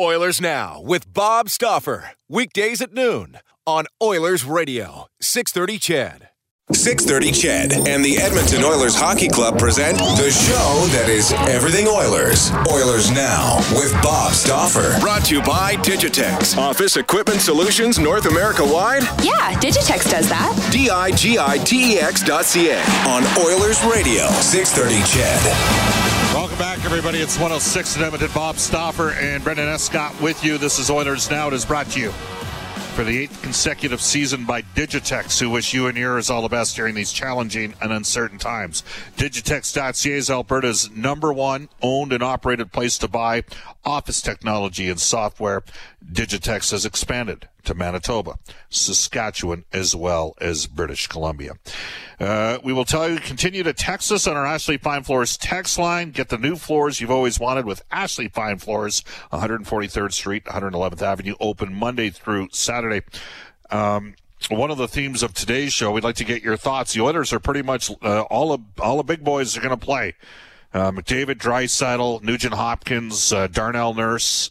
Oilers Now with Bob Stauffer. Weekdays at noon on Oilers Radio, 630 CHED. 630 CHED and the Edmonton Oilers Hockey Club present the show that is everything Oilers. Oilers Now with Bob Stauffer. Brought to you by Digitex. Office Equipment Solutions North America wide? Yeah, Digitex does that. D-I-G-I-T-E-X dot C-A on Oilers Radio, 630 CHED. Welcome back, everybody. It's 106 in Edmonton. Bob Stauffer and Brendan Escott with you. This is Oilers Now. It is brought to you for the eighth consecutive season by Digitex, who wish you and yours all the best during these challenging and uncertain times. Digitex.ca is Alberta's number one owned and operated place to buy office technology and software. Digitex has expanded to Manitoba, Saskatchewan, as well as British Columbia. Uh, we will tell you, continue to text us on our Ashley Fine Floors text line. Get the new floors you've always wanted with Ashley Fine Floors, 143rd Street, 111th Avenue, open Monday through Saturday. Um, one of the themes of today's show, we'd like to get your thoughts. The Oilers are pretty much uh, all the all the big boys are going to play. Uh, McDavid, Draisaitl, Nugent Hopkins, uh, Darnell Nurse,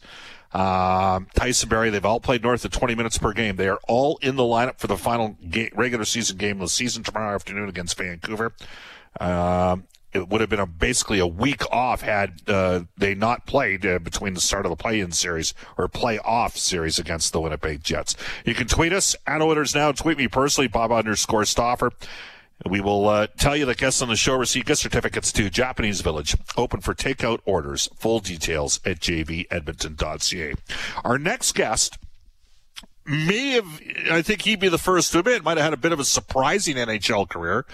uh, Tyson Barrie. They've all played north of 20 minutes per game. They are all in the lineup for the final ga- regular season game of the season tomorrow afternoon against Vancouver. Um, it would have been a, basically a week off had uh, they not played uh, between the start of the play-in series or play-off series against the Winnipeg Jets. You can tweet us at Oilers Now. Tweet me personally, Bob underscore Stauffer. We will uh, tell you that guests on the show receive gift certificates to Japanese Village, open for takeout orders. Full details at jvedmonton.ca. Our next guest may have, I think he'd be the first to admit, might have had a bit of a surprising NHL career.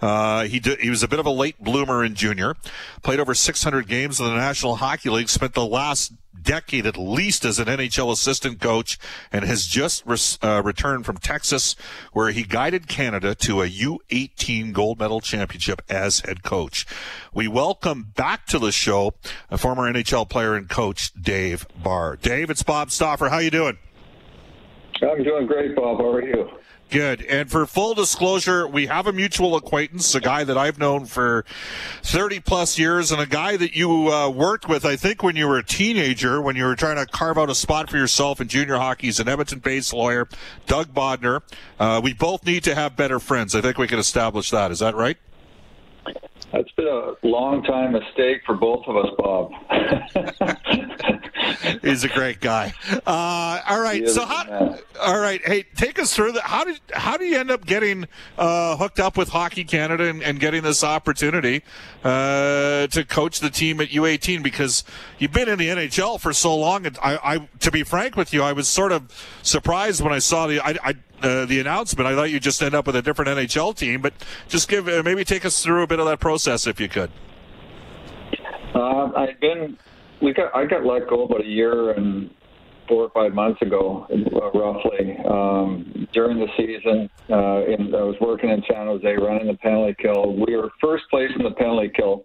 Uh, he did, he was a bit of a late bloomer in junior, played over 600 games in the National Hockey League, spent the last decade at least as an NHL assistant coach, and has just uh, returned from Texas, where he guided Canada to a U18 gold medal championship as head coach. We welcome back to the show a former NHL player and coach, Dave Barr. Dave, it's Bob Stauffer. How you doing? I'm doing great, Bob. How are you? Good. And for full disclosure, we have a mutual acquaintance, a guy that I've known for 30 plus years, and a guy that you uh, worked with, I think, when you were a teenager, when you were trying to carve out a spot for yourself in junior hockey. He's an Edmonton based lawyer, Doug Bodner. Uh, we both need to have better friends. I think we can establish that. Is that right? That's been a long time mistake for both of us, Bob. He's a great guy. Uh, all right, so how? All right, hey, take us through that. How did how do you end up getting uh, hooked up with Hockey Canada and, and getting this opportunity uh, to coach the team at U18? Because you've been in the NHL for so long, and I, I to be frank with you, I was sort of surprised when I saw the I, I uh, the announcement. I thought you'd just end up with a different NHL team, but just give uh, maybe take us through a bit of that process if you could. Uh, I've been we got I got let go about a year and four or five months ago, uh, roughly. Um, during the season, uh, in, I was working in San Jose, running the penalty kill. We were first place in the penalty kill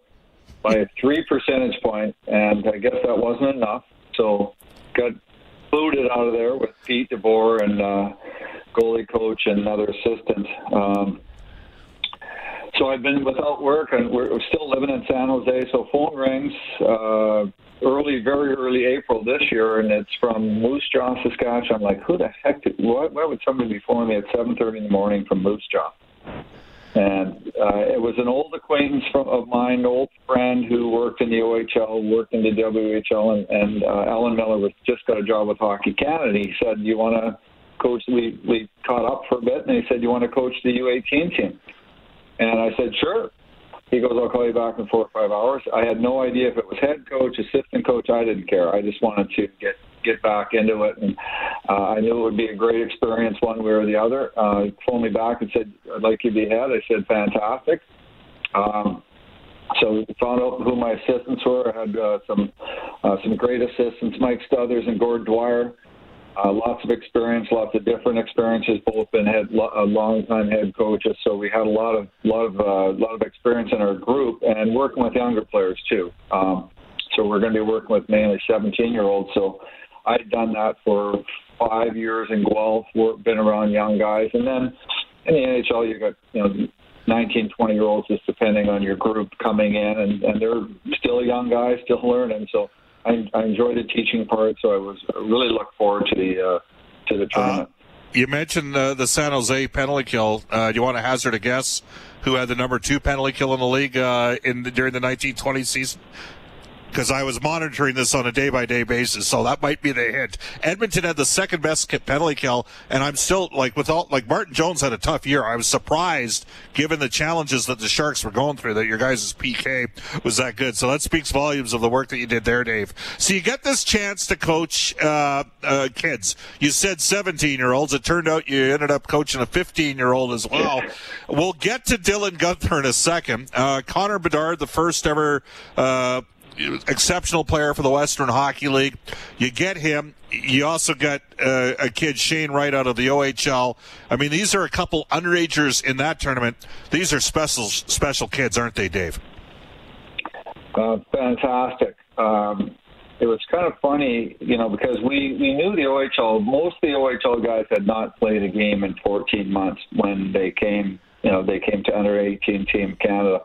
by a three percentage point, and I guess that wasn't enough. So got booted out of there with Pete DeBoer and uh, goalie coach and another assistant. Um, so I've been without work, and we're, still living in San Jose. So phone rings uh, early, very early April this year, and it's from Moose Jaw, Saskatchewan. I'm like, who the heck? Did, why, why would somebody be phoning me at 7:30 in the morning from Moose Jaw? And uh, it was an old acquaintance from, of mine, old friend who worked in the OHL, worked in the WHL, and, and uh, Alan Millar was just got a job with Hockey Canada. He said, "You want to coach?" We we caught up for a bit, and he said, "You want to coach the U18 team?" And I said, "Sure." He goes, I'll call you back in four or five hours. I had no idea if it was head coach, assistant coach. I didn't care. I just wanted to get get back into it, and uh, I knew it would be a great experience one way or the other. Uh, he phoned me back and said, "I'd like you to be head." I said, "Fantastic." Um, so we found out who my assistants were. I had uh, some uh, some great assistants, Mike Stothers and Gord Dwyer. Uh, lots of experience, lots of different experiences. Both been head uh, long time head coaches, so we had a lot of lot of uh, lot of experience in our group and working with younger players too. Um, so we're going to be working with mainly 17 year olds. So I'd done that for five years in Guelph, been around young guys, and then in the NHL you got you know 19, 20 year olds, just depending on your group coming in, and, and they're still young guys, still learning. So I, I enjoy the teaching part, so I was really look forward to the uh, to the uh, tournament. You mentioned uh, the San Jose penalty kill. Uh, do you want to hazard a guess who had the number two penalty kill in the league uh, in the, during the 1920 season? Because I was monitoring this on a day by day basis. So that might be the hint. Edmonton had the second best penalty kill, and I'm still like with all like Martin Jones had a tough year. I was surprised given the challenges that the Sharks were going through that your guys' PK was that good. So that speaks volumes of the work that you did there, Dave. So you get this chance to coach uh, uh, kids. You said 17 year olds. It turned out you ended up coaching a 15 year old as well. We'll get to Dylan Guenther in a second. Uh, Connor Bedard, the first ever uh, exceptional player for the Western Hockey League. You get him. You also got uh, a kid, Shane Wright, out of the OHL. I mean, these are a couple underagers in that tournament. These are special, special kids, aren't they, Dave? Uh, fantastic. Um, it was kind of funny, you know, because we, we knew the OHL, most of the OHL guys had not played a game in 14 months when they came, you know, they came to under 18 Team Canada.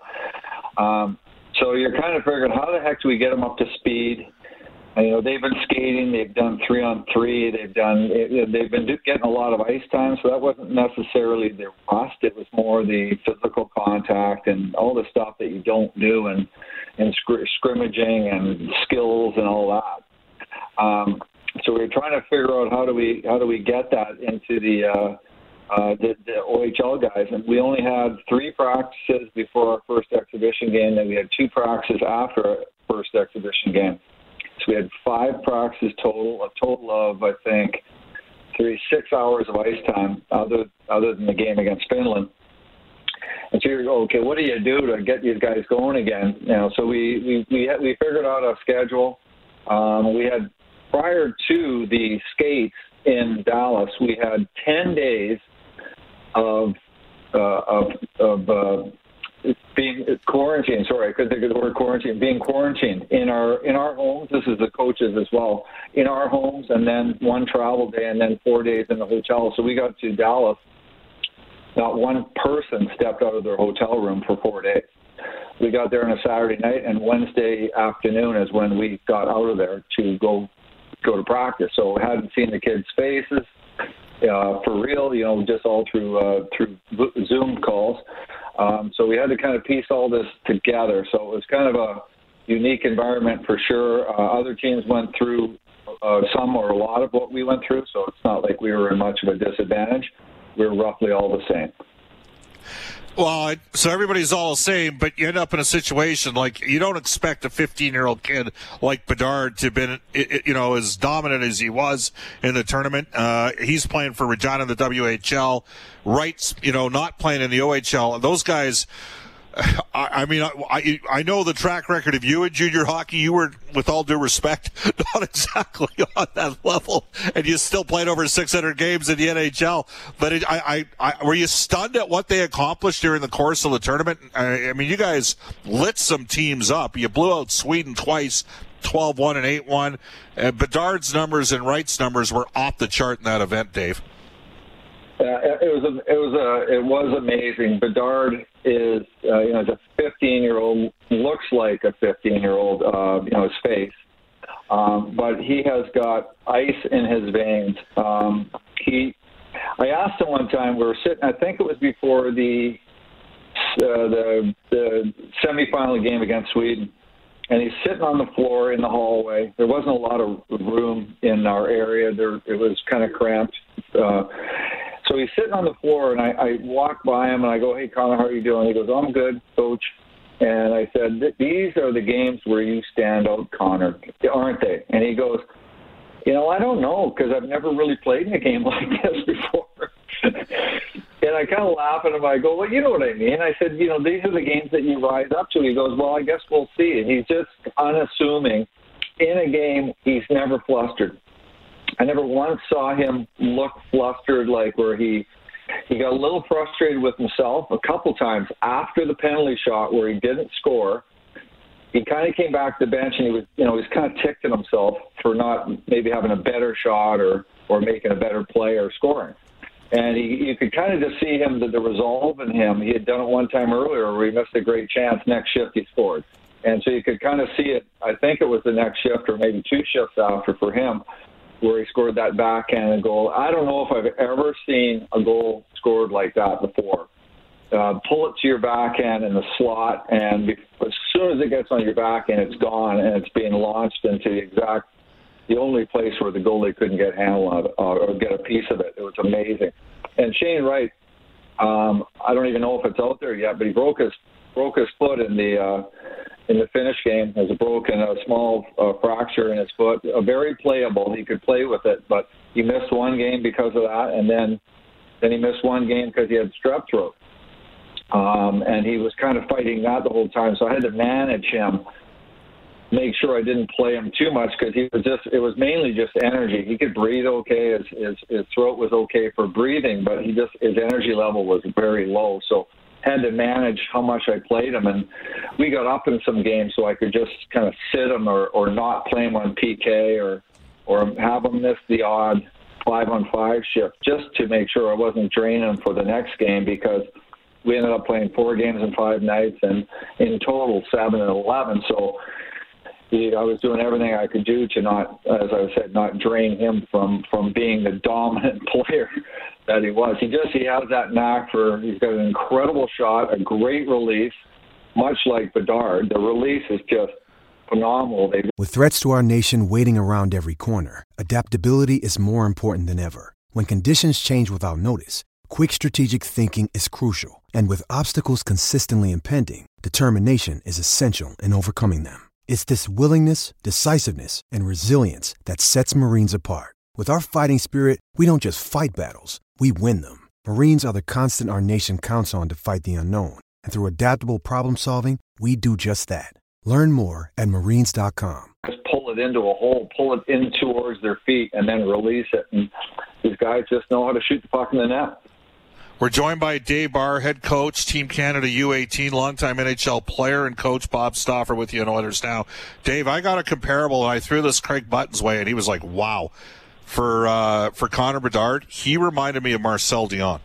Um, so you're kind of figuring, how the heck do we get them up to speed? You know, they've been skating, they've done three on three, they've done, they've been getting a lot of ice time. So that wasn't necessarily their rust; it was more the physical contact and all the stuff that you don't do, and and scr- scrimmaging and skills and all that. Um, so we are trying to figure out how do we how do we get that into the uh, uh, the, the OHL guys, and we only had three practices before our first exhibition game, and we had two practices after our first exhibition game. So we had five practices total, a total of I think three six hours of ice time, other other than the game against Finland. And so you go, okay, what do you do to get these guys going again? You know, so we we we, had, we figured out a schedule. Um, we had prior to the skates in Dallas, we had ten days of uh, of of uh, being quarantined. Sorry, I couldn't think of the word quarantine. Being quarantined in our in our homes. This is the coaches as well in our homes, and then one travel day, and then four days in the hotel. So we got to Dallas. Not one person stepped out of their hotel room for four days. We got there on a Saturday night, and Wednesday afternoon is when we got out of there to go go to practice. So we hadn't seen the kids' faces uh, for real, you know, just all through uh, through Zoom calls. Um, so we had to kind of piece all this together. So it was kind of a unique environment for sure. Uh, other teams went through uh, some or a lot of what we went through, so it's not like we were in much of a disadvantage. We were roughly all the same. Well, so everybody's all the same, but you end up in a situation like you don't expect a 15 year old kid like Bedard to have been, you know, as dominant as he was in the tournament. Uh, he's playing for Regina in the WHL. Wright's, you know, not playing in the OHL. Those guys, I, mean, I, I know the track record of you in junior hockey. You were, with all due respect, not exactly on that level, and you still played over 600 games in the NHL. But it, I, I, I, were you stunned at what they accomplished during the course of the tournament? I, I mean, you guys lit some teams up. You blew out Sweden twice. 12 1 and 8 1. And Bedard's numbers and Wright's numbers were off the chart in that event, Dave. Uh, it was a, it was a, it was amazing. Bedard is uh, you know a 15 year old looks like a 15 year old uh, you know his face, um, but he has got ice in his veins. Um, he, I asked him one time. We were sitting. I think it was before the uh, the the semifinal game against Sweden and he's sitting on the floor in the hallway. There wasn't a lot of room in our area. There, it was kind of cramped. Uh, so he's sitting on the floor, and I, I walk by him and I go, "Hey, Connor, how are you doing?" He goes, "I'm good, coach." And I said, "These are the games where you stand out, Connor, aren't they?" And he goes, "You know, I don't know because I've never really played in a game like this before." and I kind of laugh at him. I go, well, you know what I mean. I said, you know, these are the games that you rise up to. He goes, well, I guess we'll see. And he's just unassuming. In a game, he's never flustered. I never once saw him look flustered, like where he he got a little frustrated with himself a couple times after the penalty shot where he didn't score. He kind of came back to the bench and he was, you know, he was kind of ticked at himself for not maybe having a better shot or or making a better play or scoring and he, you could kind of just see him the, the resolve in him. He had done it one time earlier where he missed a great chance. Next shift he scored, and so you could kind of see it. I think it was the next shift or maybe two shifts after for him, where he scored that backhand goal. I don't know if I've ever seen a goal scored like that before. Uh, pull it to your backhand in the slot, and as soon as it gets on your backhand, it's gone and it's being launched into the exact the only place where the goalie couldn't get handle on it, uh, or get a piece of it. It was amazing. And Shane Wright, um, I don't even know if it's out there yet, but he broke his broke his foot in the uh, in the Finnish game. Has broken a small uh, fracture in his foot. A very playable. He could play with it, but he missed one game because of that, and then then he missed one game because he had strep throat. Um, and he was kind of fighting that the whole time, so I had to manage him make sure I didn't play him too much because he was just it was mainly just energy. He could breathe okay, his, his his throat was okay for breathing, but he just his energy level was very low. So had to manage how much I played him, and we got up in some games so I could just kind of sit him or or not play him on PK or or have him miss the odd five on five shift just to make sure I wasn't draining him for the next game because we ended up playing four games in five nights and in total seven and eleven. So I was doing everything I could do to not, as I said, not drain him from from being the dominant player that he was. He just he has that knack for. He's got an incredible shot, a great release, much like Bedard. The release is just phenomenal. They... With threats to our nation waiting around every corner, adaptability is more important than ever. When conditions change without notice, quick strategic thinking is crucial, and with obstacles consistently impending, determination is essential in overcoming them. It's this willingness, decisiveness, and resilience that sets Marines apart. With our fighting spirit, we don't just fight battles, we win them. Marines are the constant our nation counts on to fight the unknown. And through adaptable problem solving, we do just that. Learn more at marines.com. Just pull it into a hole, pull it in towards their feet, and then release it. And these guys just know how to shoot the puck in the net. We're joined by Dave Barr, head coach, Team Canada U18, longtime NHL player and coach Bob Stauffer with you in Oilers Now. Dave, I got a comparable and I threw this Craig Button's way and he was like, wow. For uh, for Connor Bedard, he reminded me of Marcel Dionne.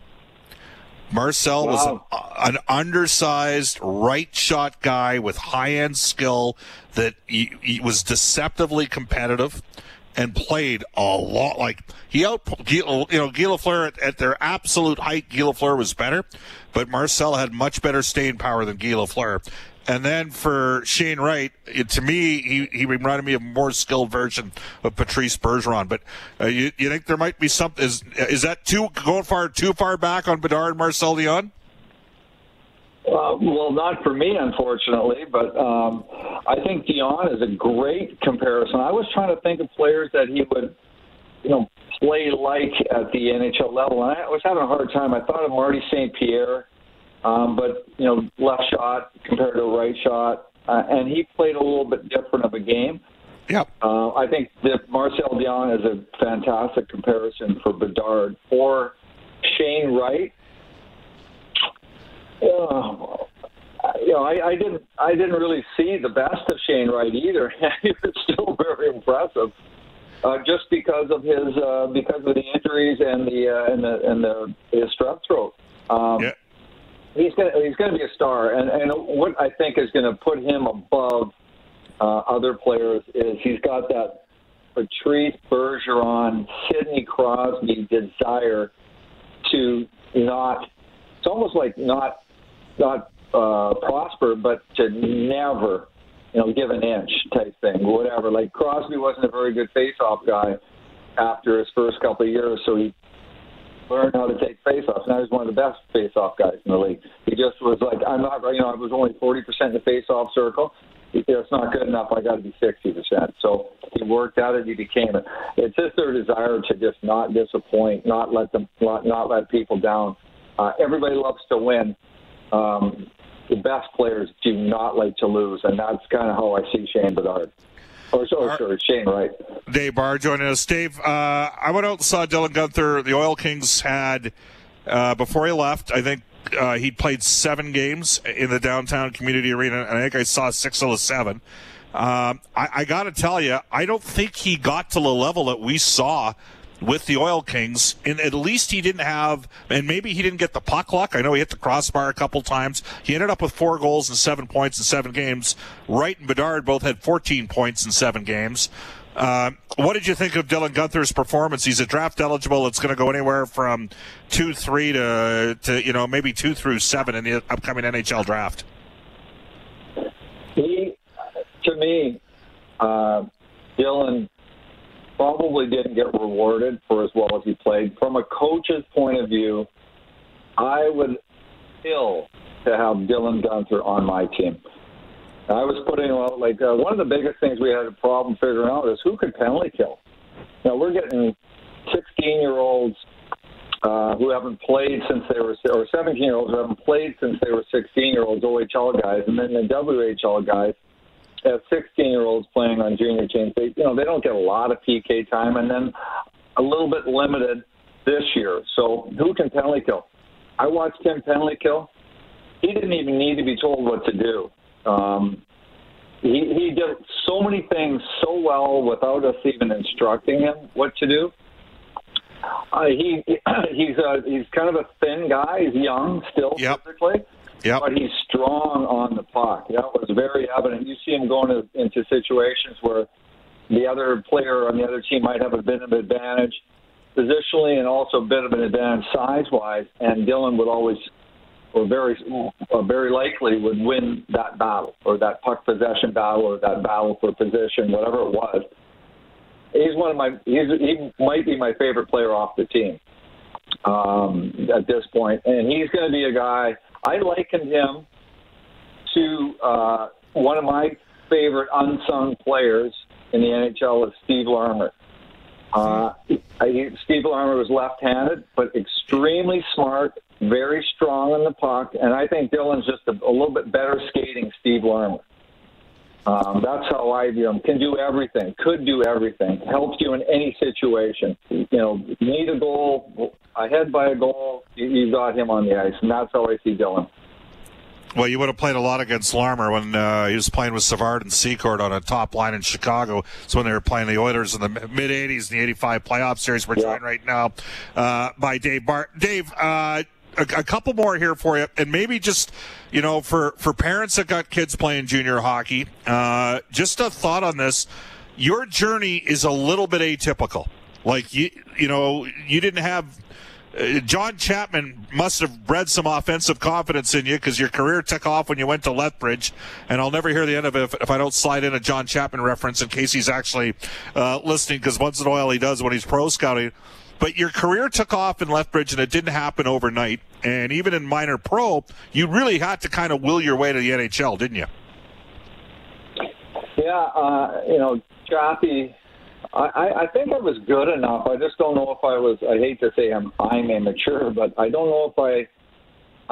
Marcel wow. was an, an, undersized right shot guy with high end skill that he, he was deceptively competitive and played a lot. Like he out, you know, Guy Lafleur at, at their absolute height, Guy Lafleur was better, but Marcel had much better staying power than Guy Lafleur. And then for Shane Wright, it, to me, he, he reminded me of a more skilled version of Patrice Bergeron. But uh, you, you think there might be something? Is is that too going far too far back on Bedard and Marcel Dionne? Uh, well, not for me, unfortunately, but um, I think Dionne is a great comparison. I was trying to think of players that he would, you know, play like at the NHL level, and I was having a hard time. I thought of Marty St. Pierre, um, but you know, left shot compared to right shot, uh, and he played a little bit different of a game. Yeah. Uh, I think that Marcel Dionne is a fantastic comparison for Bedard or Shane Wright. Uh, you know, I, I didn't, I didn't really see the best of Shane Wright either. he was still very impressive. uh, just because of his uh, because of the injuries and the uh, and the and the his strep throat. Um, Yeah. He's gonna he's gonna be a star, and and what I think is going to put him above uh, other players is he's got that Patrice Bergeron, Sidney Crosby desire to not. It's almost like not not uh, prosper, but to never, you know, give an inch type thing, whatever. Like Crosby wasn't a very good face-off guy after his first couple of years, so he learned how to take face-offs. Now he's one of the best face-off guys in the league. He just was like, I'm not, you know, I was only 40% in the face-off circle. He said, It's not good enough. I got to be 60%. So he worked at it. He became it. It's just their desire to just not disappoint, not let them, not, not let people down. Uh, everybody loves to win. Um, the best players do not like to lose, and that's kind of how I see Shane Bedard. Or, or sorry, Shane Wright. Dave Barr joining us. Dave, uh, I went out and saw Dylan Guenther. The Oil Kings had, uh, before he left, I think uh, he played seven games in the downtown community arena, and I think I saw six of the seven. Um, I, I got to tell you, I don't think he got to the level that we saw with the Oil Kings. And at least he didn't have, and maybe he didn't get the puck luck. I know he hit the crossbar a couple times. He ended up with four goals and seven points in seven games. Wright and Bedard both had 14 points in seven games. Uh, what did you think of Dylan Guenther's performance? He's a draft eligible. It's going to go anywhere from two, three to, to you know maybe two through seven in the upcoming NHL draft. He, to me, uh, Dylan probably didn't get rewarded for as well as he played. From a coach's point of view, I would kill to have Dylan Guenther on my team. I was putting out like uh, one of the biggest things we had a problem figuring out is who could penalty kill. Now we're getting 16 year olds uh, who haven't played since they were, or 17 year olds who haven't played since they were 16 year olds OHL guys, and then the WHL guys have 16 year olds playing on junior teams. They, you know, they don't get a lot of PK time, and then a little bit limited this year. So who can penalty kill? I watched him penalty kill. He didn't even need to be told what to do. Um, he, he did so many things so well without us even instructing him what to do. Uh, he he's a, he's kind of a thin guy. He's young still Yep. physically, Yep. but he's strong on the puck. That was very evident. You see him going to, into situations where the other player on the other team might have a bit of an advantage positionally and also a bit of an advantage size wise, and Dylan would always or very or very likely would win that battle or that puck possession battle or that battle for position, whatever it was. He's one of my he's, he might be my favorite player off the team um, at this point, and he's going to be a guy. I likened him to uh, one of my favorite unsung players in the NHL is Steve Larmer. Uh, I, Steve Larmer was left-handed, but extremely smart, very strong in the puck, and I think Dylan's just a, a little bit better skating Steve Larmer. Um, that's how I view him. Can do everything. Could do everything. Helps you in any situation. You know, need a goal, ahead by a goal. You, you got him on the ice, and that's how I see Dylan. Well, you would have played a lot against Larmer when uh, he was playing with Savard and Secord on a top line in Chicago. It's when they were playing the Oilers in the mid '80s, in the '85 playoff series, we're joined right now uh, by Dave Barr. Dave, uh, a, a couple more here for you, and maybe just you know for for parents that got kids playing junior hockey, uh, just a thought on this. Your journey is a little bit atypical. Like you, you know, you didn't have uh, John Chapman must have bred some offensive confidence in you because your career took off when you went to Lethbridge, and I'll never hear the end of it if, if I don't slide in a John Chapman reference in case he's actually uh, listening. Because once in a while he does when he's pro scouting. But your career took off in Lethbridge, and it didn't happen overnight. And even in minor pro, you really had to kind of will your way to the NHL, didn't you? Yeah, uh, you know, Chappie, I, I, think I was good enough. I just don't know if I was. I hate to say I'm I'm immature, but I don't know if I.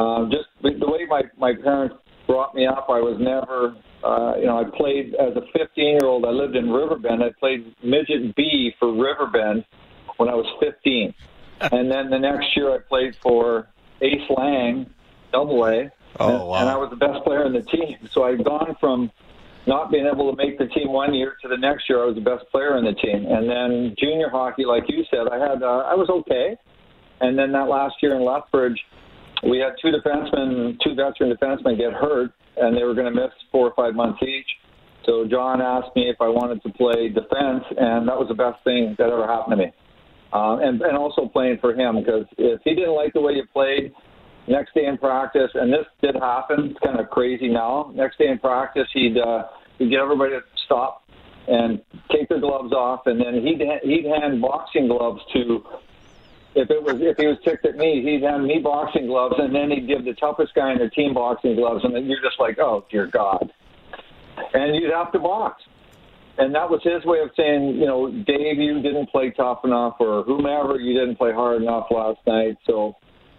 Um, just the, the way my my parents brought me up, I was never. Uh, you know, I played as a 15 year old. I lived in Riverbend. I played midget B for Riverbend when I was 15, and then the next year I played for Ace Lang, Double A, Oh, and, wow. and I was the best player in the team. So I'd gone from not being able to make the team one year to the next year, I was the best player in the team. And then junior hockey, like you said, I had uh, I was okay. And then that last year in Lethbridge, we had two defensemen, two veteran defensemen get hurt, and they were going to miss four or five months each. So John asked me if I wanted to play defense, and that was the best thing that ever happened to me. Uh, and and also playing for him because if he didn't like the way you played, next day in practice, and this did happen. It's kind of crazy now. Next day in practice, he'd uh, he'd get everybody to stop and take their gloves off, and then he'd he'd hand boxing gloves to. If it was if he was ticked at me, he'd hand me boxing gloves, and then he'd give the toughest guy in their team boxing gloves, and then you're just like, oh dear God, and you'd have to box. And that was his way of saying, you know, Dave, you didn't play tough enough, or whomever, you didn't play hard enough last night. So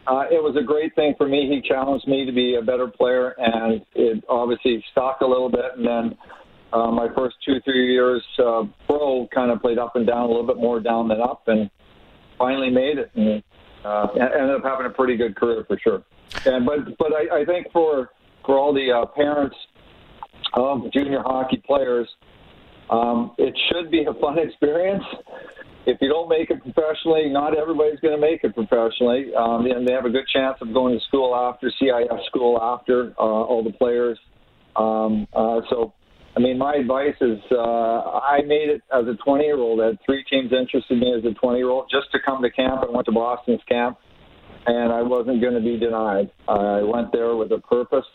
uh, it was a great thing for me. He challenged me to be a better player, and it obviously stuck a little bit. And then uh, my first two, three years uh, pro kind of played up and down, a little bit more down than up, and finally made it. And uh, ended up having a pretty good career for sure. And but but I, I think for for all the uh, parents of junior hockey players, um, it should be a fun experience if you don't make it professionally, not everybody's going to make it professionally. Um, and they have a good chance of going to school after, CIF school after, uh, all the players. Um, uh, so, I mean, my advice is uh, I made it as a 20 year old. I had three teams interested in me as a 20 year old just to come to camp. I went to Boston's camp, and I wasn't going to be denied. I went there with a purpose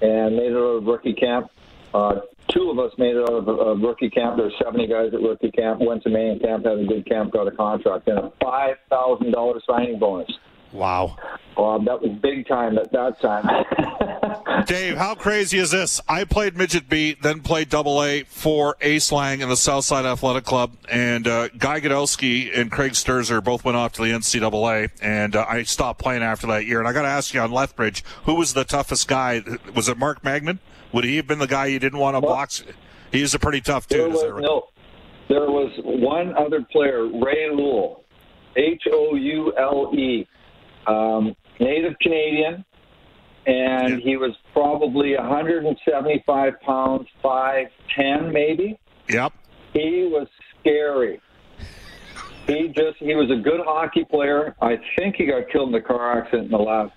and made it of rookie camp. Uh, two of us made it out of, of rookie camp. There were 70 guys at rookie camp. Went to main camp, had a good camp, got a contract, and a five thousand dollars signing bonus. Wow. Um, that was big time at that time. Dave, how crazy is this? I played midget B, then played double A for Ace Lang in the Southside Athletic Club, and uh, Guy Godowski and Craig Sturzer both went off to the NCAA, and uh, I stopped playing after that year. And I got to ask you on Lethbridge, who was the toughest guy? Was it Mark Magnan? Would he have been the guy you didn't want to well, box? He's a pretty tough dude. Was, right? No, there was one other player, Ray Houle, H O U L E, um, native Canadian, and yeah. he was probably 175 pounds, 5'10 maybe. Yep. He was scary. He just he was a good hockey player. I think he got killed in a car accident in the last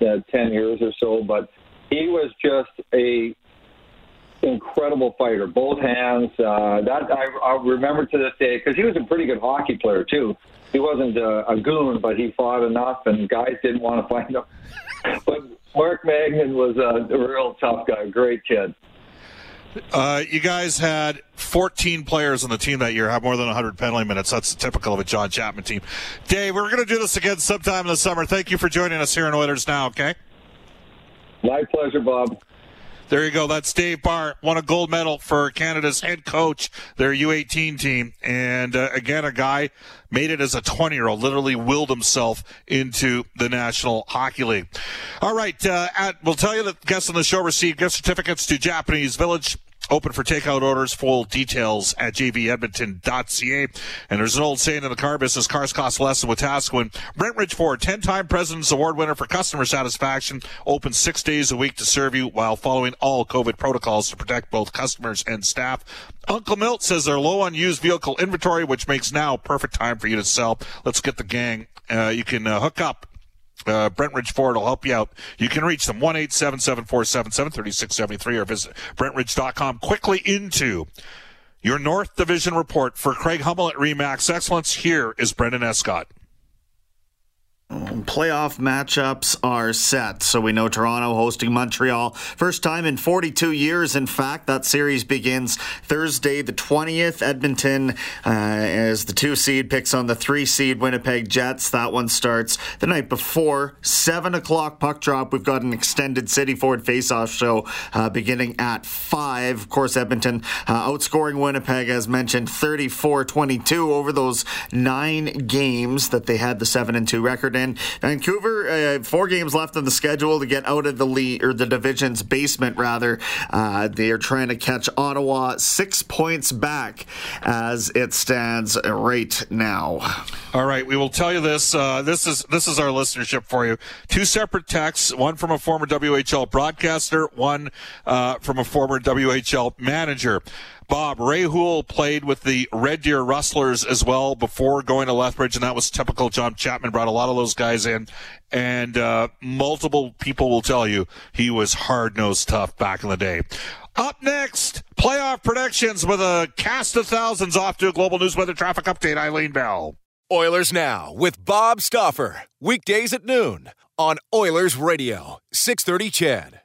uh, 10 years or so, but he was just a incredible fighter, both hands. Uh, that I, I remember to this day because he was a pretty good hockey player too. He wasn't a, a goon, but he fought enough, and guys didn't want to fight him. but Mark Magnan was a, real tough guy, great kid. Uh, you guys had 14 players on the team that year have more than 100 penalty minutes. That's typical of a John Chapman team. Dave, we're going to do this again sometime in the summer. Thank you for joining us here in Oilers Now, okay? My pleasure, Bob. There you go. That's Dave Barr, won a gold medal for Canada's head coach, their U18 team. And uh, again, a guy made it as a 20 year old, literally willed himself into the National Hockey League. All right. Uh, at, we'll tell you that guests on the show received gift certificates to Japanese Village Open for takeout orders. Full details at jvedmonton.ca. And there's an old saying in the car business, cars cost less than Wetaskiwin. Brentridge Ford, 10-time President's Award winner for customer satisfaction, open six days a week to serve you while following all COVID protocols to protect both customers and staff. Uncle Milt says they're low on used vehicle inventory, which makes now perfect time for you to sell. Let's get the gang. Uh, you can uh, hook up uh, Brentridge Ford will help you out. You can reach them 1 3673 or visit brentridge.com. Quickly into your North Division report for Craig Hummel at Remax Excellence. Here is Brendan Escott. Playoff matchups are set. So we know Toronto hosting Montreal. First time in 42 years, in fact. That series begins Thursday, the 20th. Edmonton, uh, as the two seed, picks on the three seed Winnipeg Jets. That one starts the night before. 7 o'clock puck drop. We've got an extended City Ford face-off show uh, beginning at 5. Of course, Edmonton uh, outscoring Winnipeg, as mentioned, 34 22 over those nine games that they had the 7 and 2 record forward. And Vancouver, uh, four games left on the schedule to get out of the league or the division's basement. Rather, uh, they are trying to catch Ottawa six points back as it stands right now. All right, we will tell you this. Uh, this is this is our listenership for you. Two separate texts: one from a former WHL broadcaster, one uh, from a former WHL manager. Bob, Ray Houle played with the Red Deer Rustlers as well before going to Lethbridge, and that was typical. John Chapman brought a lot of those guys in, and uh, multiple people will tell you he was hard nosed tough back in the day. Up next, playoff predictions with a cast of thousands off to a global news weather traffic update. Eileen Bell. Oilers Now with Bob Stauffer. Weekdays at noon on Oilers Radio, 630 CHED.